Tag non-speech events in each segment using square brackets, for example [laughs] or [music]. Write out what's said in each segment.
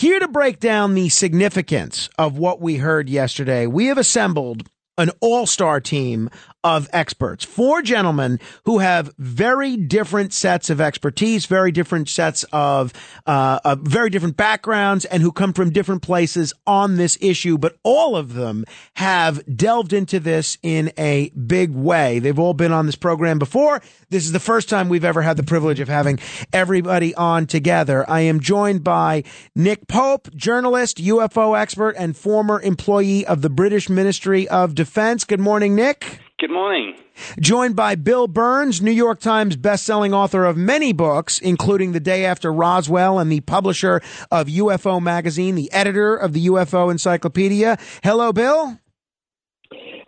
Here to break down the significance of what we heard yesterday, we have assembled an all star team of experts. Four gentlemen who have very different sets of expertise, very different sets of, uh, of very different backgrounds, and who come from different places on this issue. But all of them have delved into this in a big way. They've all been on this program before. This is the first time we've ever had the privilege of having everybody on together. I am joined by Nick Pope, journalist, UFO expert, and former employee of the British Ministry of Defense. Good morning, Nick. Good morning. Joined by Bill Birnes, New York Times bestselling author of many books, including The Day After Roswell and the publisher of UFO Magazine, the editor of the UFO Encyclopedia. Hello, Bill.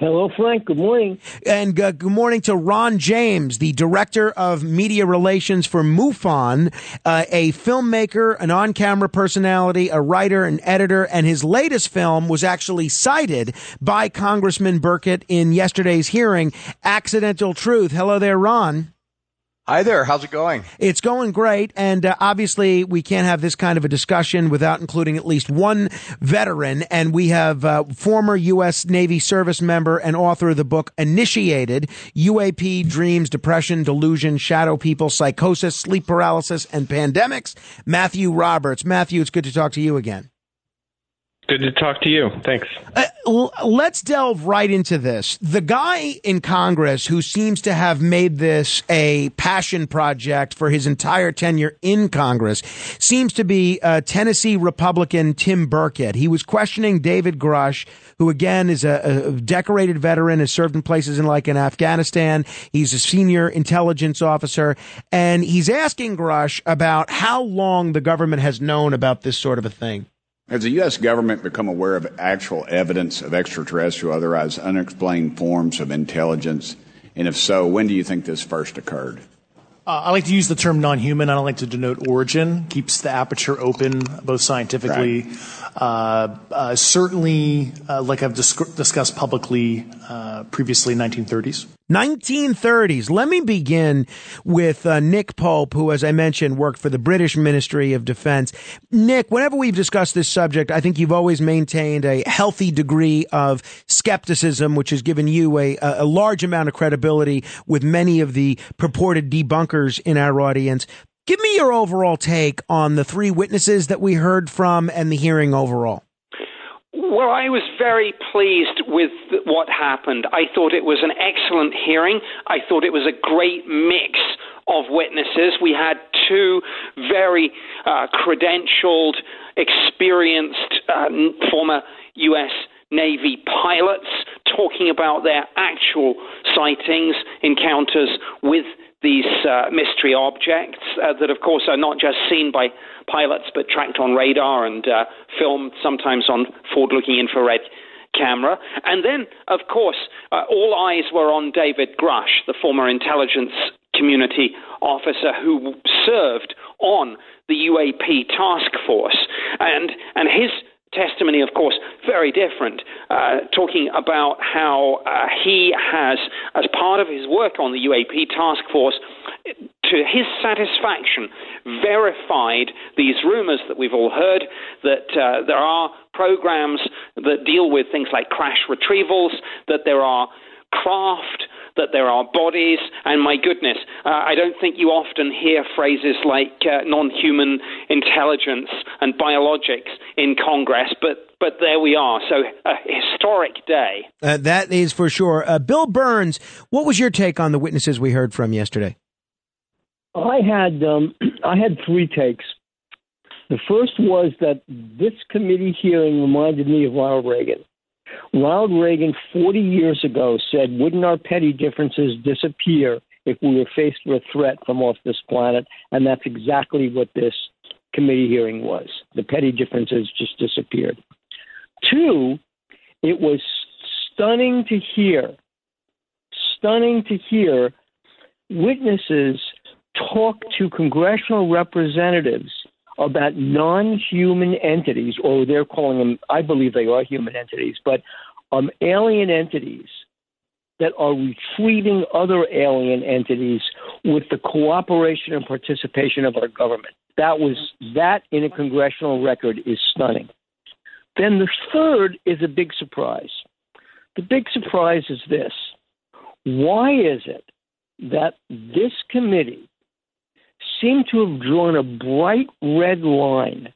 Hello, Frank. Good morning. And uh, good morning to Ron James, the director of media relations for MUFON, uh, a filmmaker, an on camera personality, a writer, an editor, and his latest film was actually cited by Congressman Burkett in yesterday's hearing, Accidental Truth. Hello there, Ron. Hi there. How's it going? It's going great. And uh, obviously, we can't have this kind of a discussion without including at least one veteran. And we have uh, former U.S. Navy service member and author of the book Initiated UAP Dreams, Depression, Delusion, Shadow People, Psychosis, Sleep Paralysis, and Pandemics, Matthew Roberts. Matthew, it's good to talk to you again. Good to talk to you. Thanks. Uh, l- let's delve right into this. The guy in Congress who seems to have made this a passion project for his entire tenure in Congress seems to be uh, Tennessee Republican Tim Burchett. He was questioning David Grush, who again is a, a decorated veteran, has served in places in like in Afghanistan. He's a senior intelligence officer, and he's asking Grush about how long the government has known about this sort of a thing. Has the U.S. government become aware of actual evidence of extraterrestrial, otherwise unexplained forms of intelligence? And if so, when do you think this first occurred? Uh, I like to use the term non-human. I don't like to denote origin. Keeps the aperture open, both scientifically. Right. Uh, uh, certainly, uh, like I've dis- discussed publicly uh, previously, 1930s. 1930s. Let me begin with uh, Nick Pope, who, as I mentioned, worked for the British Ministry of Defense. Nick, whenever we've discussed this subject, I think you've always maintained a healthy degree of skepticism, which has given you a, a large amount of credibility with many of the purported debunkers in our audience. Give me your overall take on the three witnesses that we heard from and the hearing overall. Well, I was very pleased with what happened. I thought it was an excellent hearing. I thought it was a great mix of witnesses. We had two very uh, credentialed, experienced uh, former U.S. Navy pilots talking about their actual sightings, encounters with these uh, mystery objects uh, that, of course, are not just seen by pilots but tracked on radar and uh, filmed sometimes on forward looking infrared camera. And then, of course, uh, all eyes were on David Grush, the former intelligence community officer who served on the UAP task force. And, and his testimony, of course, very different, uh, talking about how uh, he has, as part of his work on the UAP task force, to his satisfaction, verified these rumors that we've all heard that uh, there are programs that deal with things like crash retrievals, that there are craft that there are bodies, and my goodness, uh, I don't think you often hear phrases like uh, non human intelligence and biologics in Congress, but but there we are. So a historic day. Uh, that is for sure. Uh, Bill Birnes, what was your take on the witnesses we heard from yesterday? I had um, [clears throat] I had three takes. The first was that this committee hearing reminded me of Ronald Reagan. Ronald Reagan, 40 years ago, said, Wouldn't our petty differences disappear if we were faced with a threat from off this planet? And that's exactly what this committee hearing was. The petty differences just disappeared. Two, it was stunning to hear, stunning to hear witnesses talk to congressional representatives about non human entities, or they're calling them, I believe they are human entities, but um, alien entities that are retrieving other alien entities with the cooperation and participation of our government. That was that in a congressional record is stunning. Then the third is a big surprise. The big surprise is this. Why is it that this committee seemed to have drawn a bright red line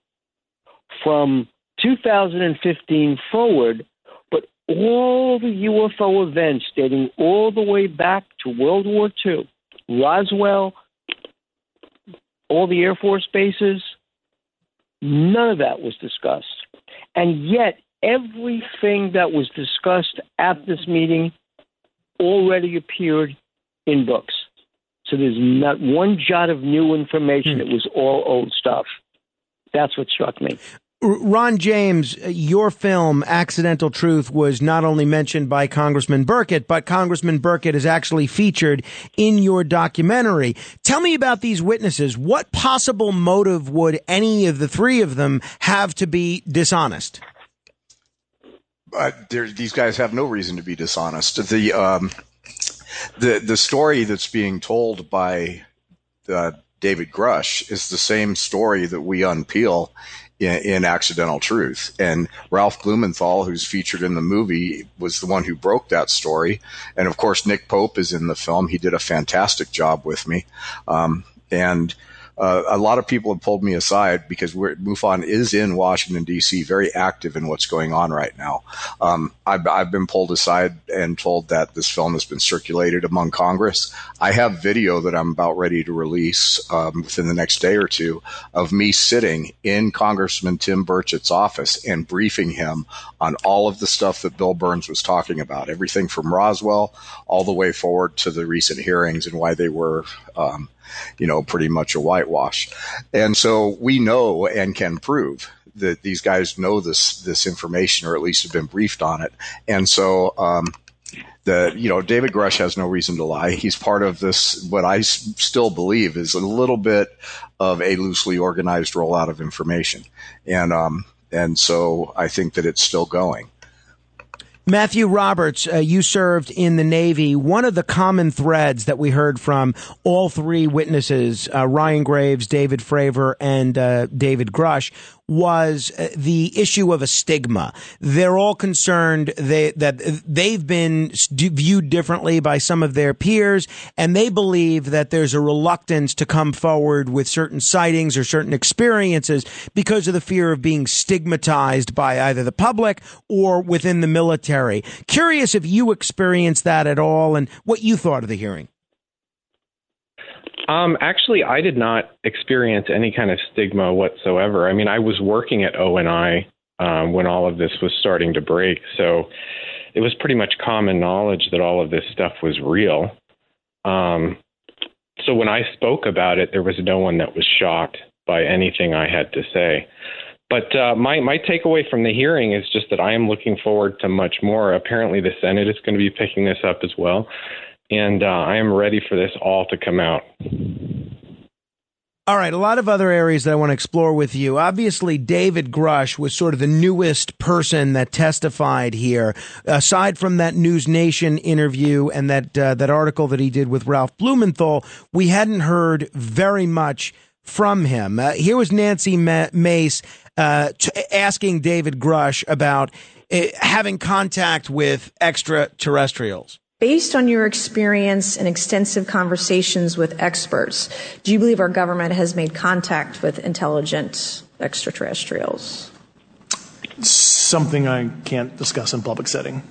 from 2015 forward, but all the UFO events dating all the way back to World War II, Roswell, all the Air Force bases, none of that was discussed. And yet, everything that was discussed at this meeting already appeared in books. So there's not one jot of new information. Hmm. It was all old stuff. That's what struck me. Ron James, your film Accidental Truth was not only mentioned by Congressman Burkett, but Congressman Burkett is actually featured in your documentary. Tell me about these witnesses. What possible motive would any of the three of them have to be dishonest? Uh, these guys have no reason to be dishonest. The um, the the story that's being told by uh, David Grush is the same story that we unpeel in, in, Accidental Truth. And Ralph Blumenthal, who's featured in the movie, was the one who broke that story. And of course, Nick Pope is in the film. He did a fantastic job with me. Um, and uh, a lot of people have pulled me aside because MUFON is in Washington D.C., very active in what's going on right now. Um, I've, I've, been pulled aside and told that this film has been circulated among Congress. I have video that I'm about ready to release um, within the next day or two of me sitting in Congressman Tim Burchett's office and briefing him on all of the stuff that Bill Birnes was talking about, everything from Roswell all the way forward to the recent hearings and why they were um, you know, pretty much a whitewash. And so we know and can prove that these guys know this this information or at least have been briefed on it. And so um, the you know David Grush has no reason to lie. He's part of this what I s- still believe is a little bit of a loosely organized rollout of information, and um, and so I think that it's still going. Matthew Roberts, uh, you served in the Navy. One of the common threads that we heard from all three witnesses, uh, Ryan Graves, David Fravor, and uh, David Grush, was uh, the issue of a stigma. They're all concerned that they've been viewed differently by some of their peers, and they believe that there's a reluctance to come forward with certain sightings or certain experiences because of the fear of being stigmatized by either the public or within the military. Curious if you experienced that at all and what you thought of the hearing. Um, actually, I did not experience any kind of stigma whatsoever. I mean, I was working at ONI um, when all of this was starting to break, so it was pretty much common knowledge that all of this stuff was real. Um, so when I spoke about it, there was no one that was shocked by anything I had to say. But uh, my my takeaway from the hearing is just that I am looking forward to much more. Apparently, the Senate is going to be picking this up as well and uh, I am ready for this all to come out. All right, a lot of other areas that I want to explore with you. Obviously, David Grush was sort of the newest person that testified here. Aside from that News Nation interview and that uh, that article that he did with Ralph Blumenthal, we hadn't heard very much from him. Uh, here was Nancy Mace uh, t- asking David Grush about uh, having contact with extraterrestrials. Based on your experience and extensive conversations with experts, do you believe our government has made contact with intelligent extraterrestrials? Something I can't discuss in public setting.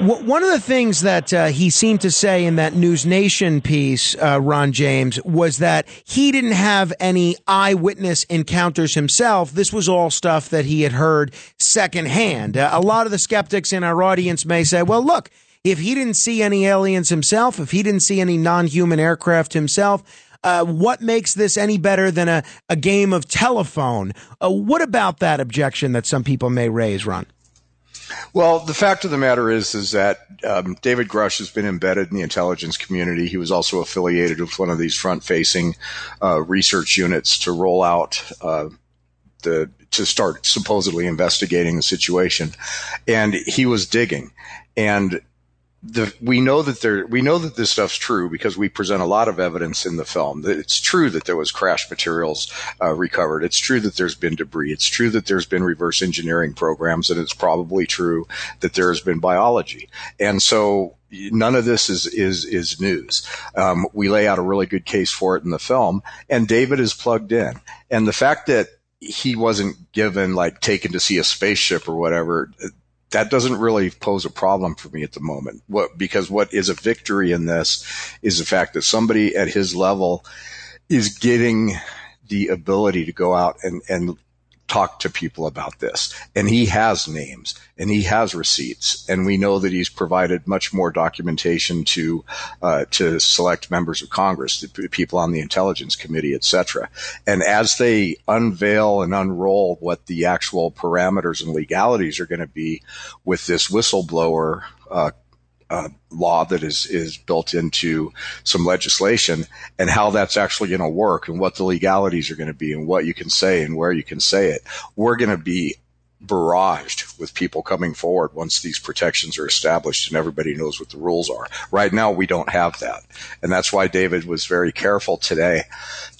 One of the things that uh, he seemed to say in that News Nation piece, uh, Ron James, was that he didn't have any eyewitness encounters himself. This was all stuff that he had heard secondhand. Uh, a lot of the skeptics in our audience may say, well, look, if he didn't see any aliens himself, if he didn't see any non human aircraft himself, uh, what makes this any better than a, a game of telephone? Uh, what about that objection that some people may raise, Ron? Well, the fact of the matter is, is that um, David Grush has been embedded in the intelligence community. He was also affiliated with one of these front-facing uh, research units to roll out uh, the to start supposedly investigating the situation, and he was digging. And the, we know that there, we know that this stuff's true because we present a lot of evidence in the film. It's true that there was crash materials uh, recovered. It's true that there's been debris. It's true that there's been reverse engineering programs, and it's probably true that there has been biology. And so none of this is is is news. Um, we lay out a really good case for it in the film, and David is plugged in. And the fact that he wasn't given like taken to see a spaceship or whatever that doesn't really pose a problem for me at the moment. What because what is a victory in this is the fact that somebody at his level is getting the ability to go out and, and talk to people about this. And he has names and he has receipts. And we know that he's provided much more documentation to, uh, to select members of Congress, to people on the intelligence committee, et cetera. And as they unveil and unroll what the actual parameters and legalities are going to be with this whistleblower, uh, uh, law that is is built into some legislation and how that's actually going to work and what the legalities are going to be and what you can say and where you can say it. We're going to be barraged with people coming forward once these protections are established and everybody knows what the rules are. Right now, we don't have that. And that's why David was very careful today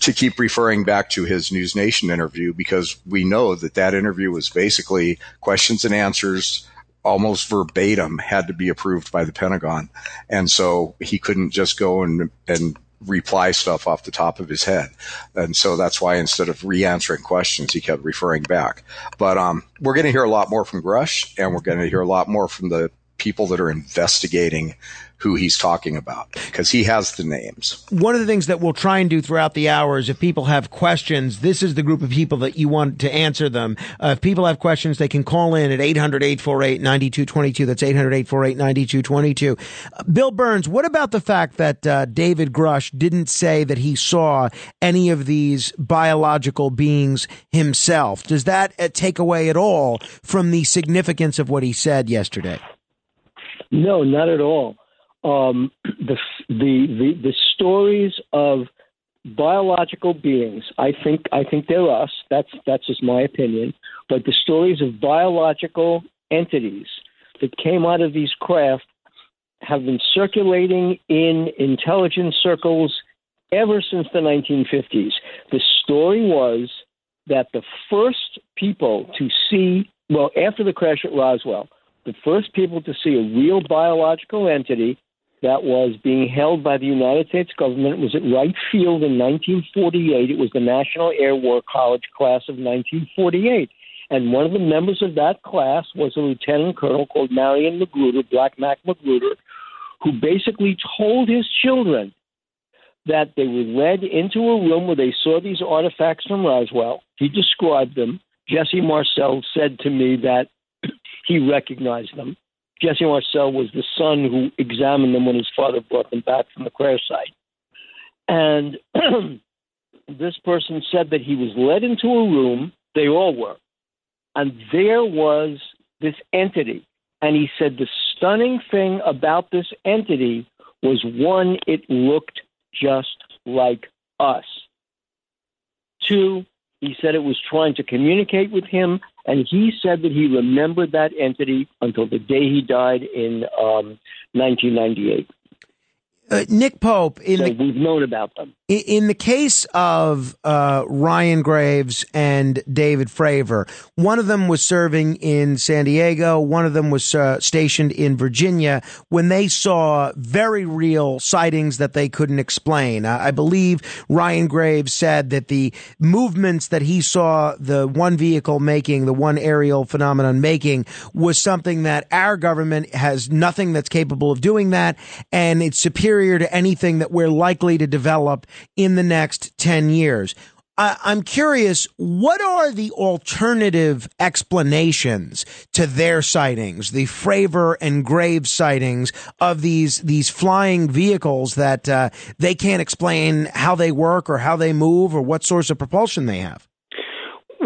to keep referring back to his News Nation interview because we know that that interview was basically questions and answers almost verbatim had to be approved by the Pentagon. And so he couldn't just go and, and reply stuff off the top of his head. And so that's why instead of re-answering questions, he kept referring back. But um, we're going to hear a lot more from Grush, and we're going to hear a lot more from the people that are investigating who he's talking about because he has the names. One of the things that we'll try and do throughout the hours, if people have questions, this is the group of people that you want to answer them. Uh, if people have questions, they can call in at 800-848-9222. That's 800-848-9222. Uh, Bill Birnes, what about the fact that uh, David Grush didn't say that he saw any of these biological beings himself? Does that uh, take away at all from the significance of what he said yesterday? No, not at all um, the, the the the stories of biological beings. I think I think they're us. That's that's just my opinion. But the stories of biological entities that came out of these craft have been circulating in intelligence circles ever since the 1950s. The story was that the first people to see, well, after the crash at Roswell, the first people to see a real biological entity that was being held by the United States government. It was at Wright Field in 1948. It was the National Air War College class of 1948. And one of the members of that class was a lieutenant colonel called Marion Magruder, Black Mac Magruder, who basically told his children that they were led into a room where they saw these artifacts from Roswell. He described them. Jesse Marcel said to me that [clears throat] he recognized them. Jesse Marcel was the son who examined them when his father brought them back from the crash site. And [clears throat] this person said that he was led into a room, they all were, and there was this entity. And he said the stunning thing about this entity was one, it looked just like us. Two, he said it was trying to communicate with him, and he said that he remembered that entity until the day he died in um, 1998. Uh, Nick Pope, in so the, we've known about them. In the case of uh, Ryan Graves and David Fravor, one of them was serving in San Diego, one of them was uh, stationed in Virginia when they saw very real sightings that they couldn't explain. I believe Ryan Graves said that the movements that he saw the one vehicle making, the one aerial phenomenon making, was something that our government has nothing that's capable of doing that, and it's superior to anything that we're likely to develop in the next 10 years. I, am curious, what are the alternative explanations to their sightings, the Fravor and Graves sightings of these these flying vehicles that uh, they can't explain how they work or how they move or what source of propulsion they have?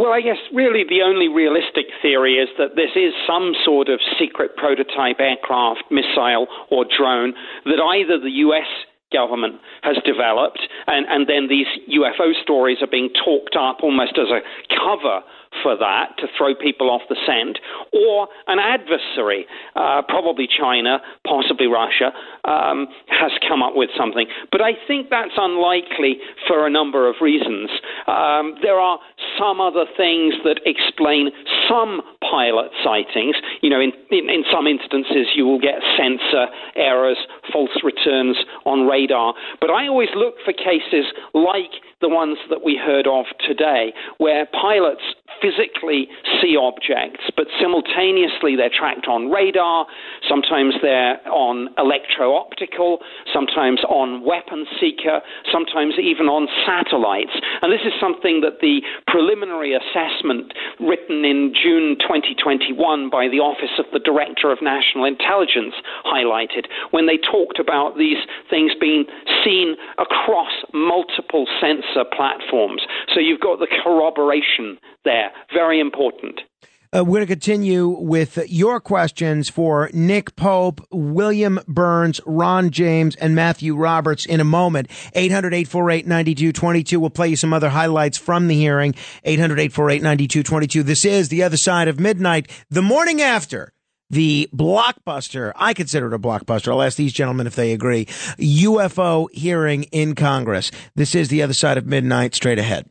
Well, I guess really the only realistic theory is that this is some sort of secret prototype aircraft, missile, or drone that either the U.S government has developed, and, and then these UFO stories are being talked up almost as a cover for that to throw people off the scent, or an adversary, uh, probably China, possibly Russia, um, has come up with something. But I think that's unlikely for a number of reasons. Um, there are some other things that explain some pilot sightings. You know, in, in, in some instances, you will get sensor errors, false returns on radar. But I always look for cases like the ones that we heard of today, where pilots physically see objects, but simultaneously they're tracked on radar, sometimes they're on electro optical, sometimes on weapon seeker, sometimes even on satellites. And this is something that the preliminary assessment written in June 2021 by the Office of the Director of National Intelligence highlighted when they talked about these things being seen across multiple sensor platforms. So you've got the corroboration there. Very important. Uh, we're going to continue with your questions for Nick Pope, William Birnes, Ron James, and Matthew Roberts in a moment. 800 848 9222. We'll play you some other highlights from the hearing. 800 848 9222. This is The Other Side of Midnight, the morning after the blockbuster, I consider it a blockbuster. I'll ask these gentlemen if they agree. UFO hearing in Congress. This is The Other Side of Midnight, straight ahead.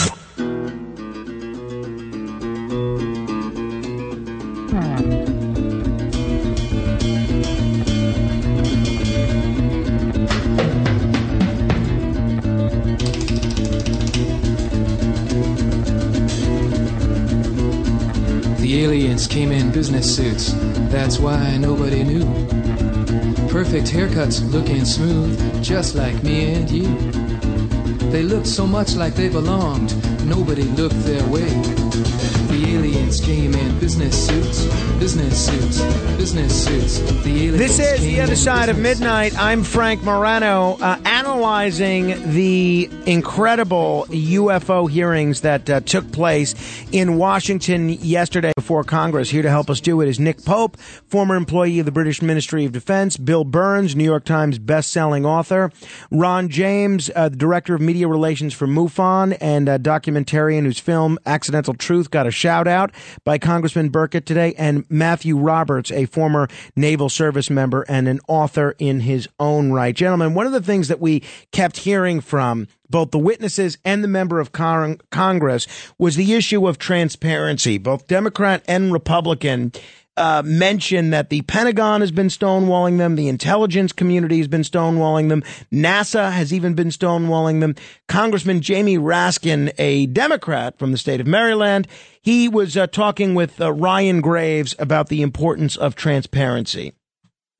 Business suits. That's why nobody knew. Perfect haircuts, looking smooth, just like me and you. They looked so much like they belonged, nobody looked their way. The aliens came in business suits, business suits, business suits. The aliens This is The Other Side of Midnight. I'm Frank Morano, uh, analyzing the incredible UFO hearings that uh, took place in Washington yesterday before Congress. Here to help us do it is Nick Pope, former employee of the British Ministry of Defense, Bill Birnes, New York Times best-selling author, Ron James, uh, the director of media relations for MUFON and a documentarian whose film Accidental Truth got a shout out by Congressman Burkett today, and Matthew Roberts, a former Naval Service member and an author in his own right. Gentlemen, one of the things that we kept hearing from both the witnesses and the member of Cong- Congress was the issue of transparency. Both Democrat and Republican uh, mention that the Pentagon has been stonewalling them, the intelligence community has been stonewalling them, NASA has even been stonewalling them. Congressman Jamie Raskin, a Democrat from the state of Maryland, he was uh, talking with uh, Ryan Graves about the importance of transparency.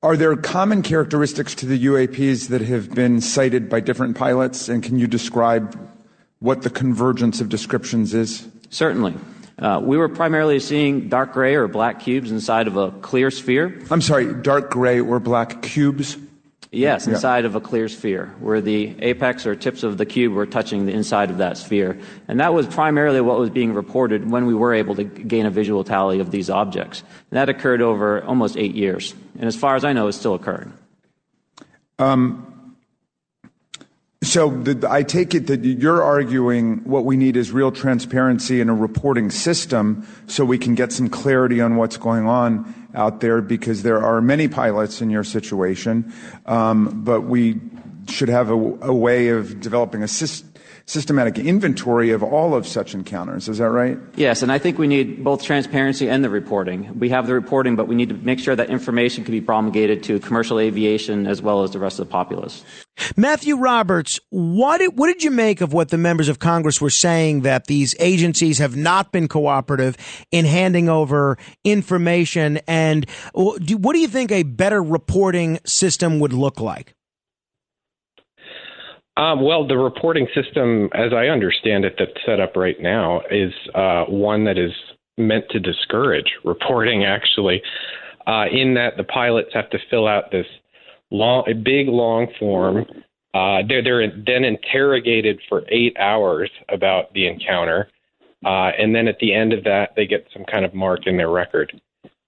Are there common characteristics to the UAPs that have been sighted by different pilots? And can you describe what the convergence of descriptions is? Certainly. Uh, we were primarily seeing dark gray or black cubes inside of a clear sphere. I'm sorry, dark gray or black cubes? Yes, Yeah. inside of a clear sphere, where the apex or tips of the cube were touching the inside of that sphere. And that was primarily what was being reported when we were able to gain a visual tally of these objects. And that occurred over almost eight years. And as far as I know, it's still occurring. Um, so the, I take it that you're arguing what we need is real transparency in a reporting system so we can get some clarity on what's going on out there because there are many pilots in your situation, um, but we should have a, a way of developing a sys- systematic inventory of all of such encounters. Is that right? Yes, and I think we need both transparency and the reporting. We have the reporting, but we need to make sure that information can be promulgated to commercial aviation as well as the rest of the populace. Matthew Roberts, what did, what did you make of what the members of Congress were saying that these agencies have not been cooperative in handing over information? And what do you think a better reporting system would look like? Um, well, the reporting system, as I understand it, that's set up right now is uh, one that is meant to discourage [laughs] reporting, actually, uh, in that the pilots have to fill out this long, big long form. Uh, they're, they're then interrogated for eight hours about the encounter. Uh, and then at the end of that, they get some kind of mark in their record.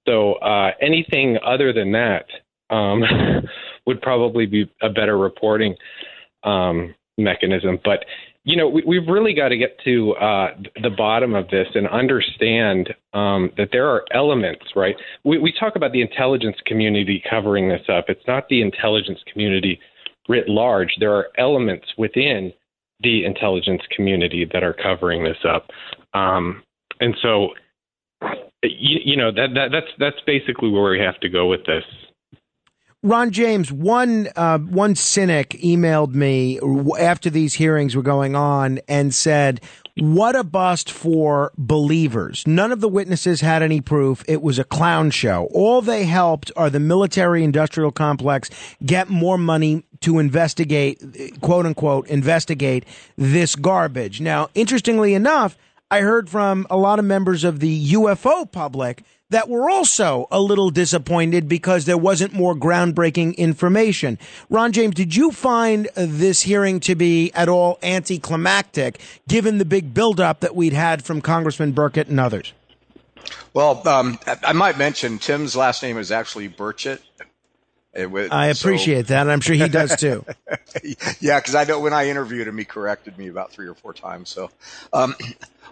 So uh, anything other than that um, [laughs] would probably be a better reporting um, mechanism. But you know, we, have really got to get to uh, the bottom of this and understand um, that there are elements, right? We, we talk about the intelligence community covering this up. It's not the intelligence community writ large. There are elements within the intelligence community that are covering this up. Um, and so, you, you know, that, that, that's that's basically where we have to go with this. Ron James, one uh, one cynic emailed me after these hearings were going on and said, "What a bust for believers! None of the witnesses had any proof. It was a clown show. All they helped are the military-industrial complex get more money to investigate, quote unquote, investigate this garbage." Now, interestingly enough, I heard from a lot of members of the UFO public that were also a little disappointed because there wasn't more groundbreaking information. Ron James, did you find this hearing to be at all anticlimactic given the big buildup that we'd had from Congressman Burkett and others? Well, um, I might mention Tim's last name is actually Burchett. Was, I appreciate so. that. I'm sure he does too. [laughs] yeah, because I know when I interviewed him, he corrected me about three or four times. So, um,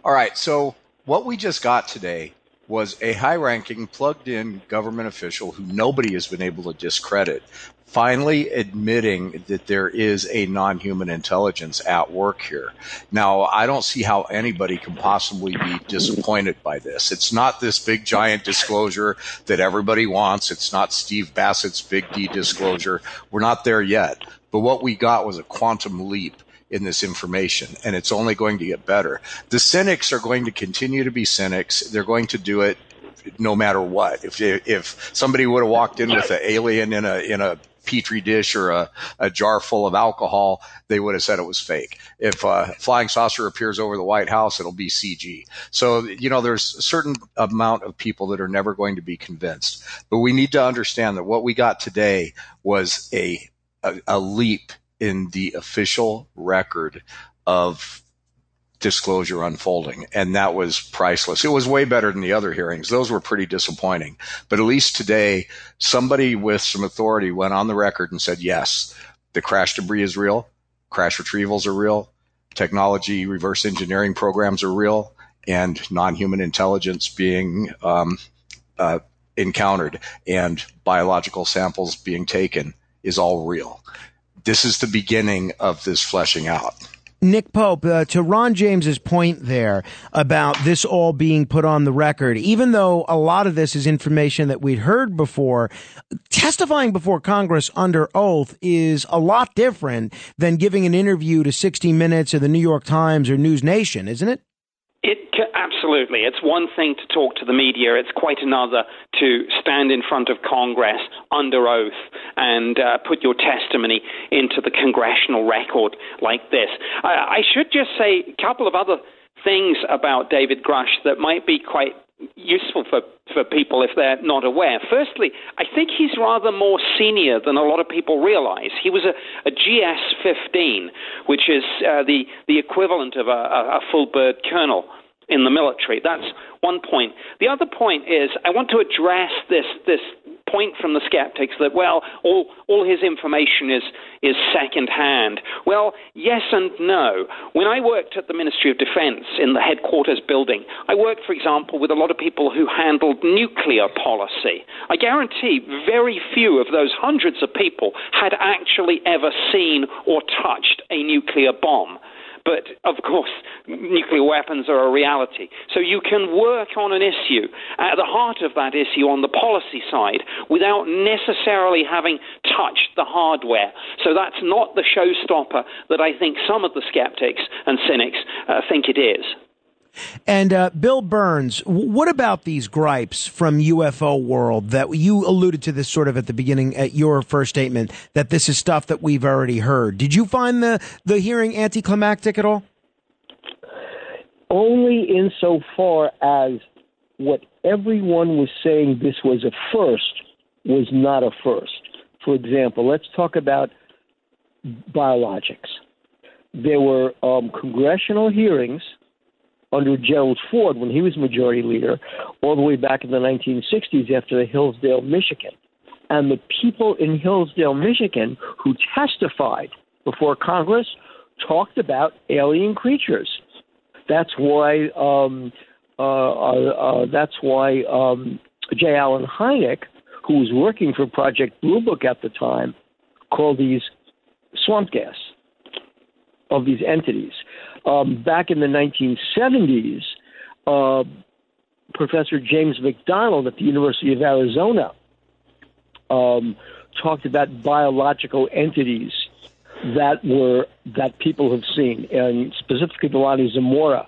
all right. So, what we just got today was a high ranking, plugged in government official who nobody has been able to discredit, finally admitting that there is a non human intelligence at work here. Now, I don't see how anybody can possibly be disappointed by this. It's not this big giant disclosure that everybody wants. It's not Steve Bassett's big D disclosure. We're not there yet. But what we got was a quantum leap in this information, and it's only going to get better. The cynics are going to continue to be cynics. They're going to do it no matter what. If if somebody would have walked in with an alien in a in a petri dish or a, a jar full of alcohol, they would have said it was fake. If a flying saucer appears over the White House, it'll be CG. So, you know, there's a certain amount of people that are never going to be convinced. But we need to understand that what we got today was a, a, a leap in the official record of disclosure unfolding. And that was priceless. It was way better than the other hearings. Those were pretty disappointing. But at least today, somebody with some authority went on the record and said, yes, the crash debris is real. Crash retrievals are real. Technology reverse engineering programs are real. And non human intelligence being um, uh, encountered and biological samples being taken is all real this is the beginning of this fleshing out. Nick Pope, uh, to Ron James's point there about this all being put on the record, even though a lot of this is information that we'd heard before, testifying before Congress under oath is a lot different than giving an interview to 60 Minutes or the New York Times or News Nation, isn't it? It absolutely. It's one thing to talk to the media. It's quite another to stand in front of Congress under oath and uh, put your testimony into the congressional record like this. I, I should just say a couple of other things about David Grush that might be quite useful for, for people if they're not aware. Firstly, I think he's rather more senior than a lot of people realize. He was a, a GS 15, which is uh, the, the equivalent of a, a full bird colonel in the military. That's one point. The other point is I want to address this, this point from the skeptics that, well, all, all his information is, is second-hand. Well, yes and no. When I worked at the Ministry of Defense in the headquarters building, I worked, for example, with a lot of people who handled nuclear policy. I guarantee very few of those hundreds of people had actually ever seen or touched a nuclear bomb. But of course, nuclear weapons are a reality. So you can work on an issue at the heart of that issue on the policy side without necessarily having touched the hardware. So that's not the showstopper that I think some of the skeptics and cynics uh, think it is. And uh, Bill Birnes, what about these gripes from UFO world that you alluded to this sort of at the beginning at your first statement that this is stuff that we've already heard? Did you find the the hearing anticlimactic at all? Only insofar as what everyone was saying this was a first was not a first. For example, let's talk about biologics. There were um, congressional hearings under Gerald Ford when he was majority leader, all the way back in the 1960s after the Hillsdale, Michigan. And the people in Hillsdale, Michigan, who testified before Congress talked about alien creatures. That's why. Um, uh, uh, uh, that's why um, J. Allen Hynek, who was working for Project Blue Book at the time, called these swamp gas of these entities. Um, back in the 1970s, uh, Professor James McDonald at the University of Arizona um, talked about biological entities that were that people have seen, and specifically the Lonnie Zamora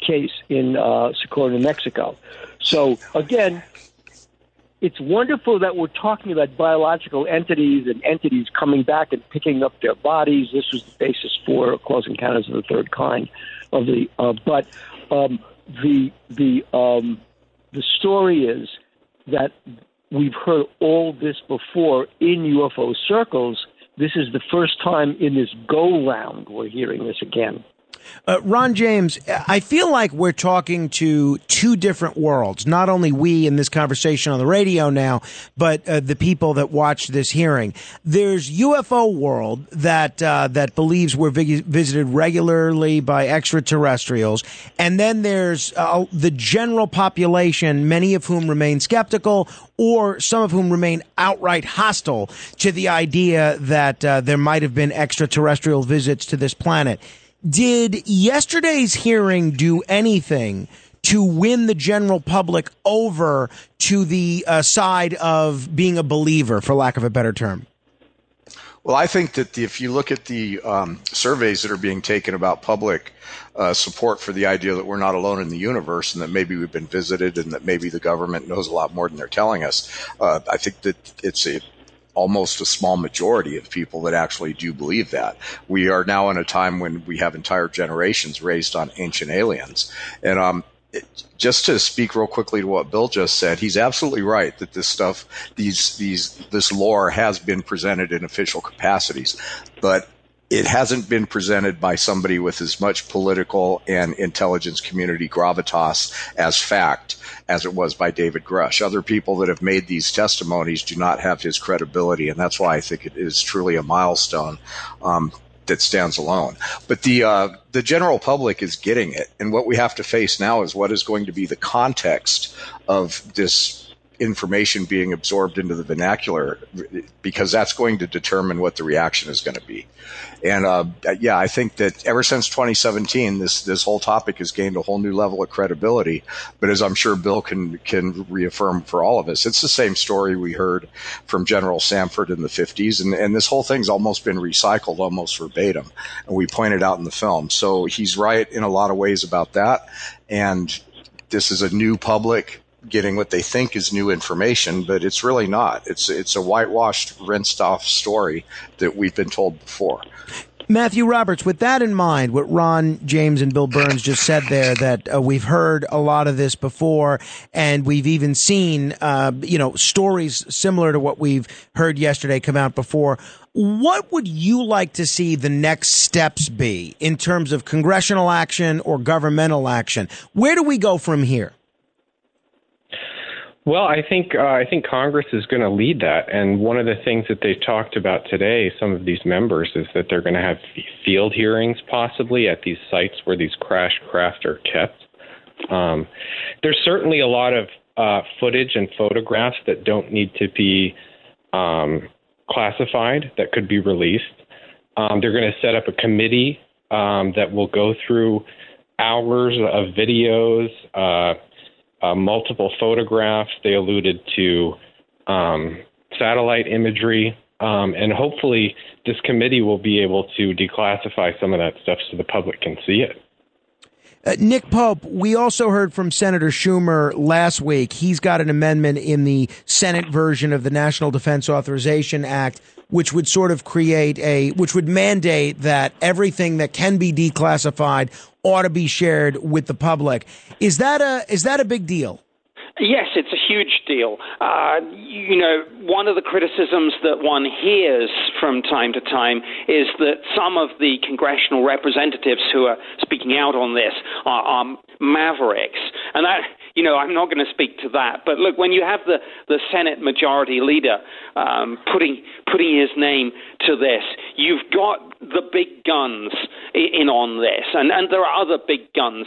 case in uh, Socorro, New Mexico. So again, it's wonderful that we're talking about biological entities and entities coming back and picking up their bodies. This was the basis for Close Encounters of the Third Kind of the. Uh, but um, the the um, the story is that we've heard all this before in UFO circles. This is the first time in this go round we're hearing this again. Uh, Ron James, I feel like we're talking to two different worlds. Not only we in this conversation on the radio now, but uh, the people that watch this hearing. There's UFO world that uh, that believes we're vi- visited regularly by extraterrestrials, and then there's uh, the general population, many of whom remain skeptical, or some of whom remain outright hostile to the idea that uh, there might have been extraterrestrial visits to this planet. Did yesterday's hearing do anything to win the general public over to the uh, side of being a believer, for lack of a better term? Well, I think that the, if you look at the um, surveys that are being taken about public uh, support for the idea that we're not alone in the universe and that maybe we've been visited and that maybe the government knows a lot more than they're telling us, uh, I think that it's a almost a small majority of people that actually do believe that. We are now in a time when we have entire generations raised on ancient aliens. And um, just to speak real quickly to what Bill just said, he's absolutely right that this stuff, these, these, this lore has been presented in official capacities. But it hasn't been presented by somebody with as much political and intelligence community gravitas as fact as it was by David Grush. Other people that have made these testimonies do not have his credibility, and that's why I think it is truly a milestone. Um, that stands alone, but the uh, the general public is getting it, and what we have to face now is what is going to be the context of this information being absorbed into the vernacular because that's going to determine what the reaction is going to be. And uh, yeah, I think that ever since 2017, this this whole topic has gained a whole new level of credibility. But as I'm sure Bill can can reaffirm for all of us, it's the same story we heard from General Samford in the 50s, and and this whole thing's almost been recycled almost verbatim, and we pointed out in the film. So he's right in a lot of ways about that, and this is a new public getting what they think is new information, but it's really not. It's it's a whitewashed, rinsed off story that we've been told before. Matthew Roberts, with that in mind, what Ron James and Bill Birnes just said there, that uh, we've heard a lot of this before, and we've even seen, uh, you know, stories similar to what we've heard yesterday come out before. What would you like to see the next steps be in terms of congressional action or governmental action? Where do we go from here? Well, I think uh, I think Congress is going to lead that, and one of the things that they've talked about today, some of these members, is that they're going to have field hearings possibly at these sites where these crash craft are kept. Um, there's certainly a lot of uh, footage and photographs that don't need to be um, classified that could be released. Um, they're going to set up a committee um, that will go through hours of videos. Uh, uh, multiple photographs. They alluded to um, satellite imagery. Um, and hopefully, this committee will be able to declassify some of that stuff so the public can see it. Uh, Nick Pope, we also heard from Senator Schumer last week. He's got an amendment in the Senate version of the National Defense Authorization Act, which would sort of create a, which would mandate that everything that can be declassified ought to be shared with the public. Is that a, is that a big deal? Yes, it's a huge deal. Uh, you know, one of the criticisms that one hears from time to time is that some of the congressional representatives who are speaking out on this are, are mavericks. And that, you know, I'm not going to speak to that. But look, when you have the, the Senate Majority Leader um, putting putting his name to this, you've got the big guns in on this, and and there are other big guns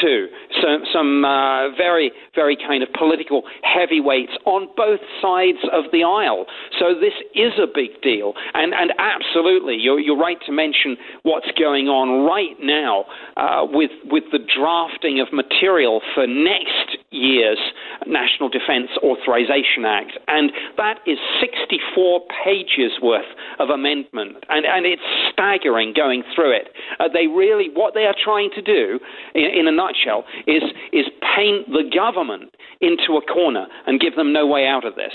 too. So some uh, very very kind of political heavyweights on both sides of the aisle. So this is a big deal, and and absolutely, you're you're right to mention what's going on right now uh, with with the drafting of material for next year's National Defense Authorization Act, and that is 64 pages worth of amendment, and and it's staggering going through it. Uh, they really what they are trying to do, in, in a nutshell, is is paint the government into a corner and give them no way out of this.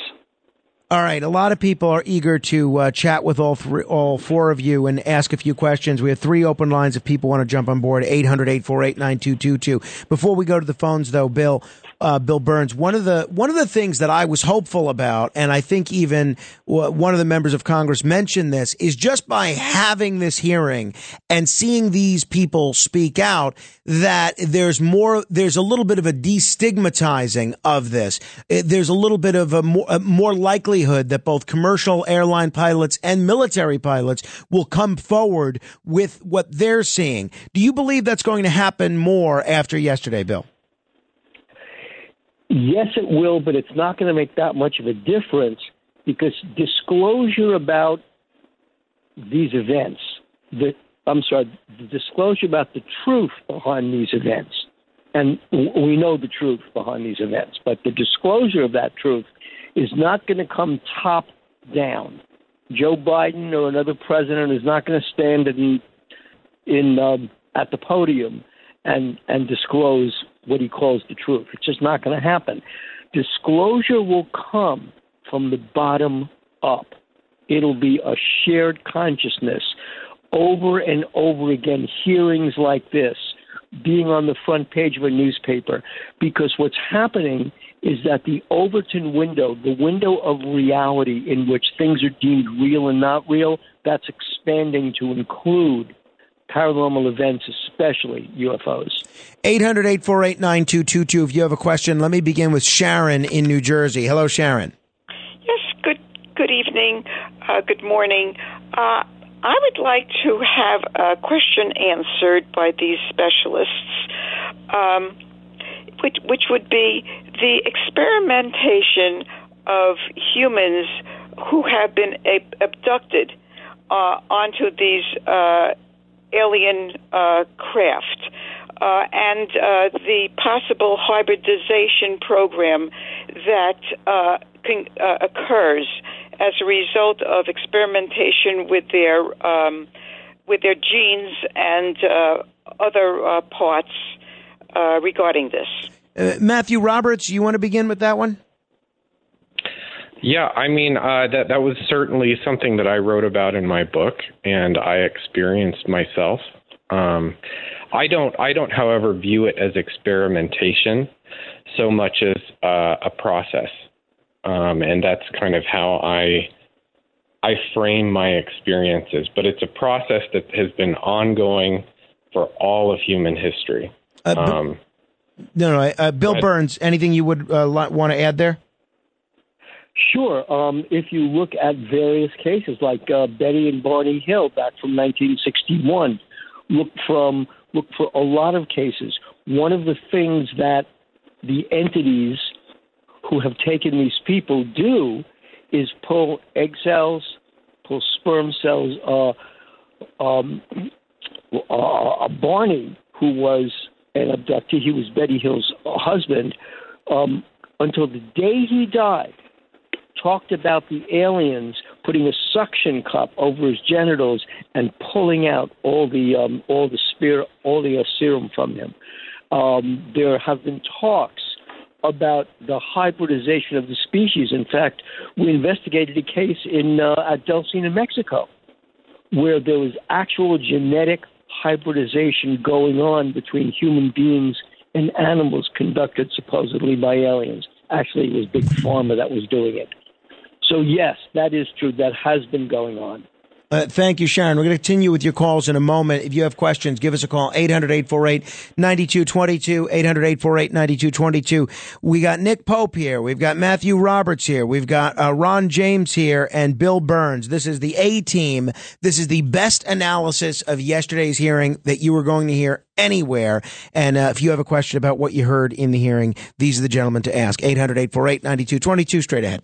All right, a lot of people are eager to uh, chat with all three, all four of you and ask a few questions. We have three open lines if people want to jump on board 800-848-9222. Before we go to the phones though, Bill, uh, Bill Birnes. One of the one of the things that I was hopeful about, and I think even one of the members of Congress mentioned this, is just by having this hearing and seeing these people speak out, that there's more, there's a little bit of a destigmatizing of this. There's a little bit of a more, a more likelihood that both commercial airline pilots and military pilots will come forward with what they're seeing. Do you believe that's going to happen more after yesterday, Bill? Yes, it will, but it's not going to make that much of a difference because disclosure about these events, the I'm sorry, the disclosure about the truth behind these events, and we know the truth behind these events, but the disclosure of that truth is not going to come top down. Joe Biden or another president is not going to stand in in um, at the podium and and disclose what he calls the truth. It's just not going to happen. Disclosure will come from the bottom up. It'll be a shared consciousness over and over again, hearings like this, being on the front page of a newspaper, because what's happening is that the Overton window, the window of reality in which things are deemed real and not real, that's expanding to include paranormal events, especially UFOs. 800 848 9222. If you have a question, let me begin with Sharon in New Jersey. Hello, Sharon. Yes, good, good evening, uh, good morning. Uh, I would like to have a question answered by these specialists, um, which, which would be the experimentation of humans who have been abducted uh, onto these uh, alien uh, craft. Uh, and uh, the possible hybridization program that uh, can, uh, occurs as a result of experimentation with their um, with their genes and uh, other parts regarding this. Matthew Roberts, you want to begin with that one? Yeah, I mean uh, that that was certainly something that I wrote about in my book, and I experienced myself. Um, I don't, I don't, however, view it as experimentation so much as uh, a process, um, and that's kind of how I I frame my experiences. But it's a process that has been ongoing for all of human history. Uh, um, no, no, uh, Bill Birnes. Anything you would uh, want to add there? Sure. Um, if you look at various cases like uh, Betty and Barney Hill back from 1961, look from look for a lot of cases. One of the things that the entities who have taken these people do is pull egg cells, pull sperm cells. Uh, um, uh, Barney, who was an abductee, he was Betty Hill's husband, um, until the day he died talked about the aliens putting a suction cup over his genitals and pulling out all the um, all the spear all the serum from him. Um, there have been talks about the hybridization of the species. In fact, we investigated a case in uh, at Mexico where there was actual genetic hybridization going on between human beings and animals conducted supposedly by aliens. Actually, it was Big Pharma that was doing it. So, yes, that is true. That has been going on. Uh, thank you, Sharon. We're going to continue with your calls in a moment. If you have questions, give us a call, 800-848-9222, 800-848-9222. We got Nick Pope here. We've got Matthew Roberts here. We've got uh, Ron James here and Bill Birnes. This is the A-team. This is the best analysis of yesterday's hearing that you were going to hear anywhere. And uh, if you have a question about what you heard in the hearing, these are the gentlemen to ask. 800-848-9222, straight ahead.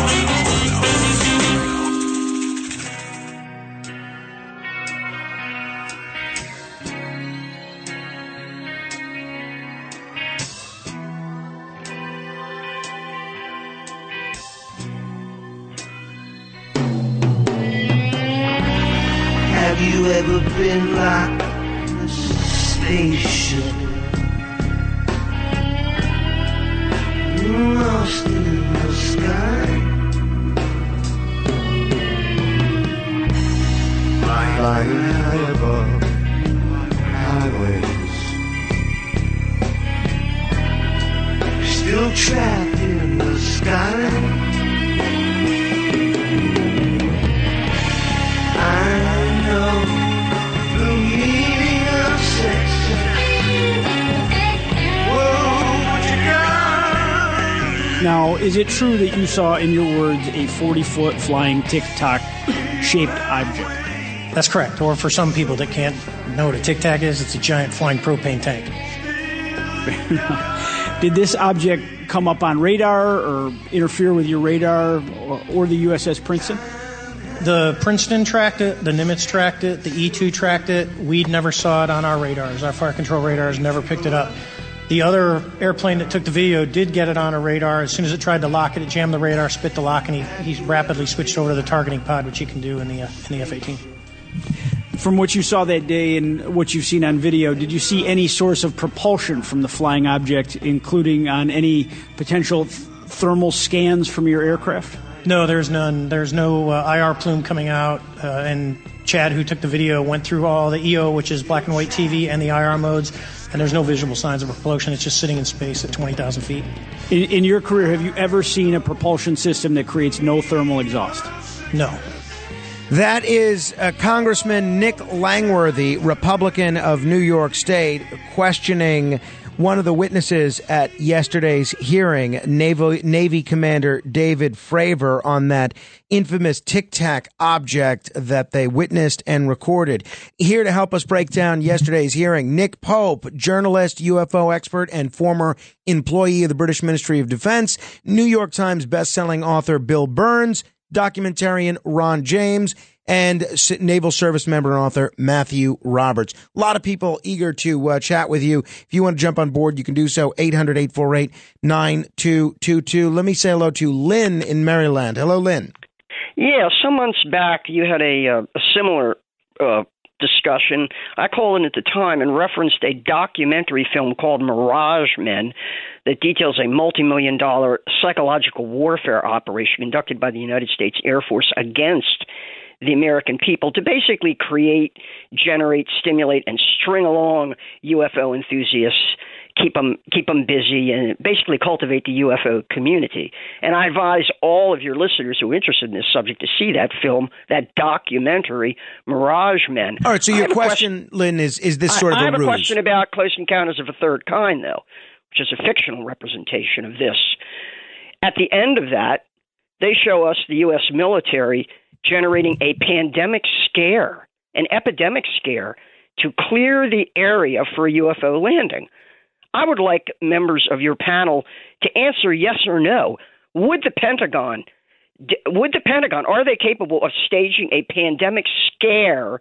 You ever been in a spaceship? Lost in the sky? Flying high above highways Still trapped in the sky Now, is it true that you saw, in your words, a 40 foot flying tic tac shaped object? That's correct. Or for some people that can't know what a tic tac is, it's a giant flying propane tank. [laughs] Did this object come up on radar or interfere with your radar or, or the USS Princeton? The Princeton tracked it, the Nimitz tracked it, the E2 tracked it. We never saw it on our radars. Our fire control radars never picked it up. The other airplane that took the video did get it on a radar. As soon as it tried to lock it, it jammed the radar, spit the lock, and he, he rapidly switched over to the targeting pod, which he can do in the, uh, in the F 18. From what you saw that day and what you've seen on video, did you see any source of propulsion from the flying object, including on any potential th- thermal scans from your aircraft? No, there's none. There's no uh, IR plume coming out. Uh, and Chad, who took the video, went through all the EO, which is black and white TV, and the IR modes, and there's no visible signs of propulsion. It's just sitting in space at 20,000 feet. In, in your career, have you ever seen a propulsion system that creates no thermal exhaust? No. That is uh, Congressman Nick Langworthy, Republican of New York State, questioning one of the witnesses at yesterday's hearing, Naval, Navy Commander David Fravor, on that infamous Tic Tac object that they witnessed and recorded. Here to help us break down yesterday's hearing, Nick Pope, journalist, UFO expert, and former employee of the British Ministry of Defense, New York Times bestselling author Bill Birnes, documentarian Ron James, and Naval Service member and author Matthew Roberts. A lot of people eager to uh, chat with you. If you want to jump on board, you can do so 800 848 9222. Let me say hello to Lynn in Maryland. Hello, Lynn. Yeah, some months back you had a, uh, a similar uh, discussion. I called in at the time and referenced a documentary film called Mirage Men that details a multi million dollar psychological warfare operation conducted by the United States Air Force against the American people to basically create, generate, stimulate, and string along UFO enthusiasts, keep them keep them busy, and basically cultivate the UFO community. And I advise all of your listeners who are interested in this subject to see that film, that documentary, Mirage Men. All right. So your question, question, Lynn, is is this sort I, of I a have ruse? a question about Close Encounters of a Third Kind, though, which is a fictional representation of this. At the end of that, they show us the U.S. military generating a pandemic scare, an epidemic scare, to clear the area for a UFO landing. I would like members of your panel to answer yes or no. Would the Pentagon, would the Pentagon, are they capable of staging a pandemic scare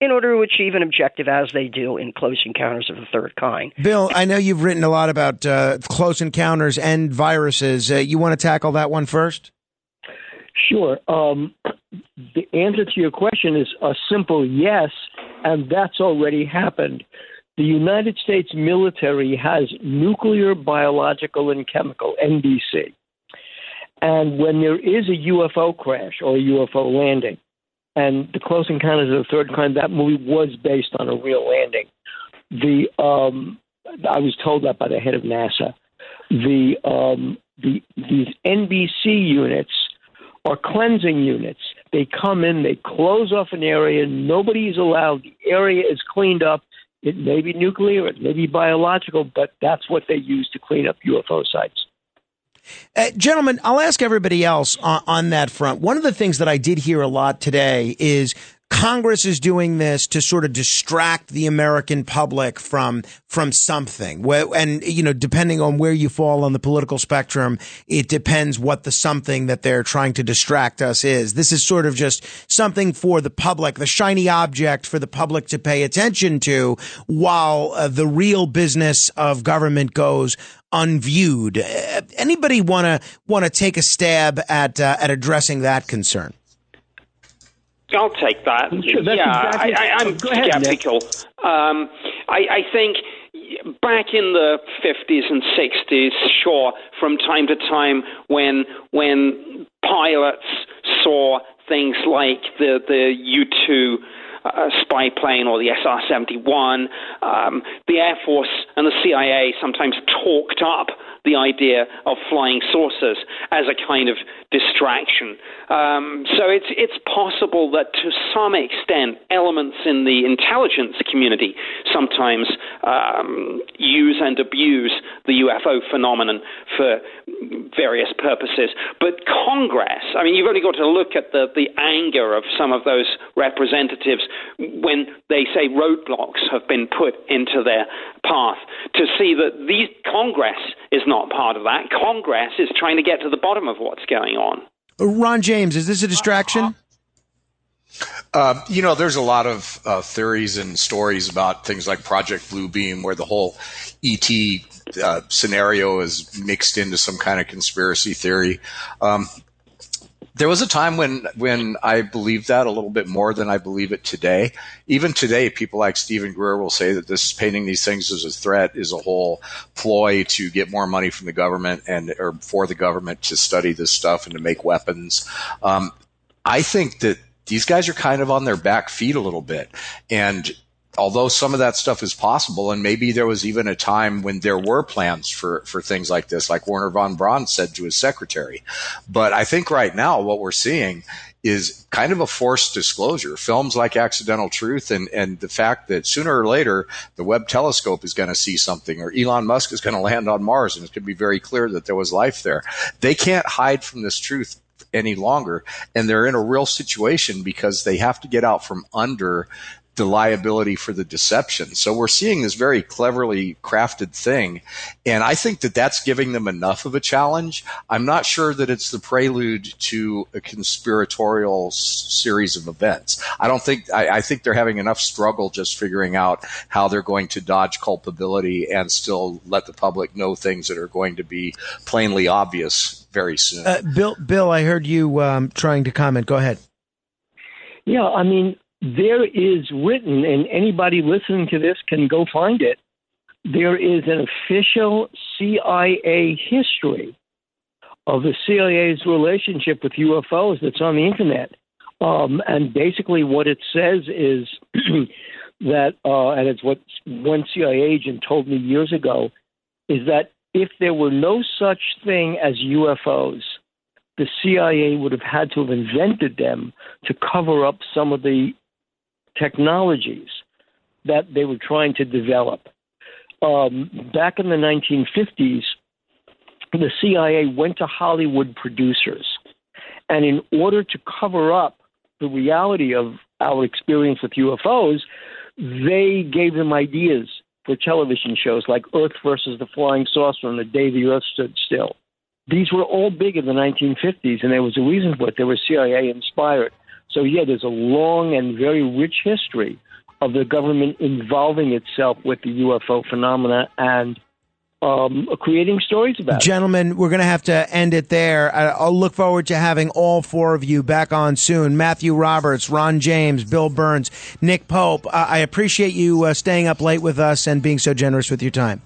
in order to achieve an objective as they do in Close Encounters of the Third Kind? Bill, I know you've written a lot about uh, close encounters and viruses. Uh, you want to tackle that one first? Sure. Um, the answer to your question is a simple yes, and that's already happened. The United States military has nuclear, biological, and chemical, NBC. And when there is a UFO crash or a UFO landing, and the Close Encounters of the Third Kind, that movie was based on a real landing. The um, I was told that by the head of NASA. The um, the these NBC units are cleansing units. They come in, they close off an area, nobody is allowed. The area is cleaned up. It may be nuclear, it may be biological, but that's what they use to clean up UFO sites. Uh, gentlemen, I'll ask everybody else on, on, that front. One of the things that I did hear a lot today is Congress is doing this to sort of distract the American public from from something. And you know, depending on where you fall on the political spectrum, it depends what the something that they're trying to distract us is. This is sort of just something for the public, the shiny object for the public to pay attention to, while uh, the real business of government goes unviewed. Uh, anybody want to want to take a stab at uh, at addressing that concern? I'll take that. Sure, yeah, exactly, I, am skeptical. Um, I, I think back in the 50s and 60s, sure, from time to time when when pilots saw things like the the U two uh, spy plane or the SR 71, um, the Air Force and the CIA sometimes talked up the idea of flying saucers as a kind of distraction. Um, so it's it's possible that to some extent elements in the intelligence community sometimes um, use and abuse the UFO phenomenon for various purposes. But Congress, I mean, you've only got to look at the, the anger of some of those representatives when they say roadblocks have been put into their path to see that these Congress is not part of that. Congress is trying to get to the bottom of what's going on. Ron James, is this a distraction? Uh, you know, there's a lot of uh, theories and stories about things like Project Bluebeam, where the whole ET uh, scenario is mixed into some kind of conspiracy theory. Um, there was a time when when I believed that a little bit more than I believe it today. Even today, people like Steven Greer will say that this painting these things as a threat is a whole ploy to get more money from the government and or for the government to study this stuff and to make weapons. Um, I think that these guys are kind of on their back feet a little bit, and although some of that stuff is possible, and maybe there was even a time when there were plans for, for things like this, like Wernher von Braun said to his secretary. But I think right now what we're seeing is kind of a forced disclosure. Films like Accidental Truth and, and the fact that sooner or later the Webb telescope is going to see something or Elon Musk is going to land on Mars and it's going to be very clear that there was life there. They can't hide from this truth any longer. And they're in a real situation because they have to get out from under the liability for the deception. So we're seeing this very cleverly crafted thing. And I think that that's giving them enough of a challenge. I'm not sure that it's the prelude to a conspiratorial series of events. I don't think, I, I think they're having enough struggle just figuring out how they're going to dodge culpability and still let the public know things that are going to be plainly obvious very soon. Uh, Bill, Bill, I heard you um, trying to comment. Go ahead. Yeah, I mean, there is written, and anybody listening to this can go find it. There is an official CIA history of the CIA's relationship with UFOs that's on the internet. Um, and basically, what it says is [clears throat] that, uh, and it's what one CIA agent told me years ago, is that if there were no such thing as UFOs, the CIA would have had to have invented them to cover up some of the technologies that they were trying to develop. Um, back in the 1950s, the CIA went to Hollywood producers, and in order to cover up the reality of our experience with UFOs, they gave them ideas for television shows like Earth versus the Flying Saucer and The Day the Earth Stood Still. These were all big in the 1950s, and there was a reason for it. They were CIA inspired. So, yeah, there's a long and very rich history of the government involving itself with the UFO phenomena and um, creating stories about it. Gentlemen, we're going to have to end it there. I'll look forward to having all four of you back on soon. Matthew Roberts, Ron James, Bill Birnes, Nick Pope. I appreciate you uh, staying up late with us and being so generous with your time.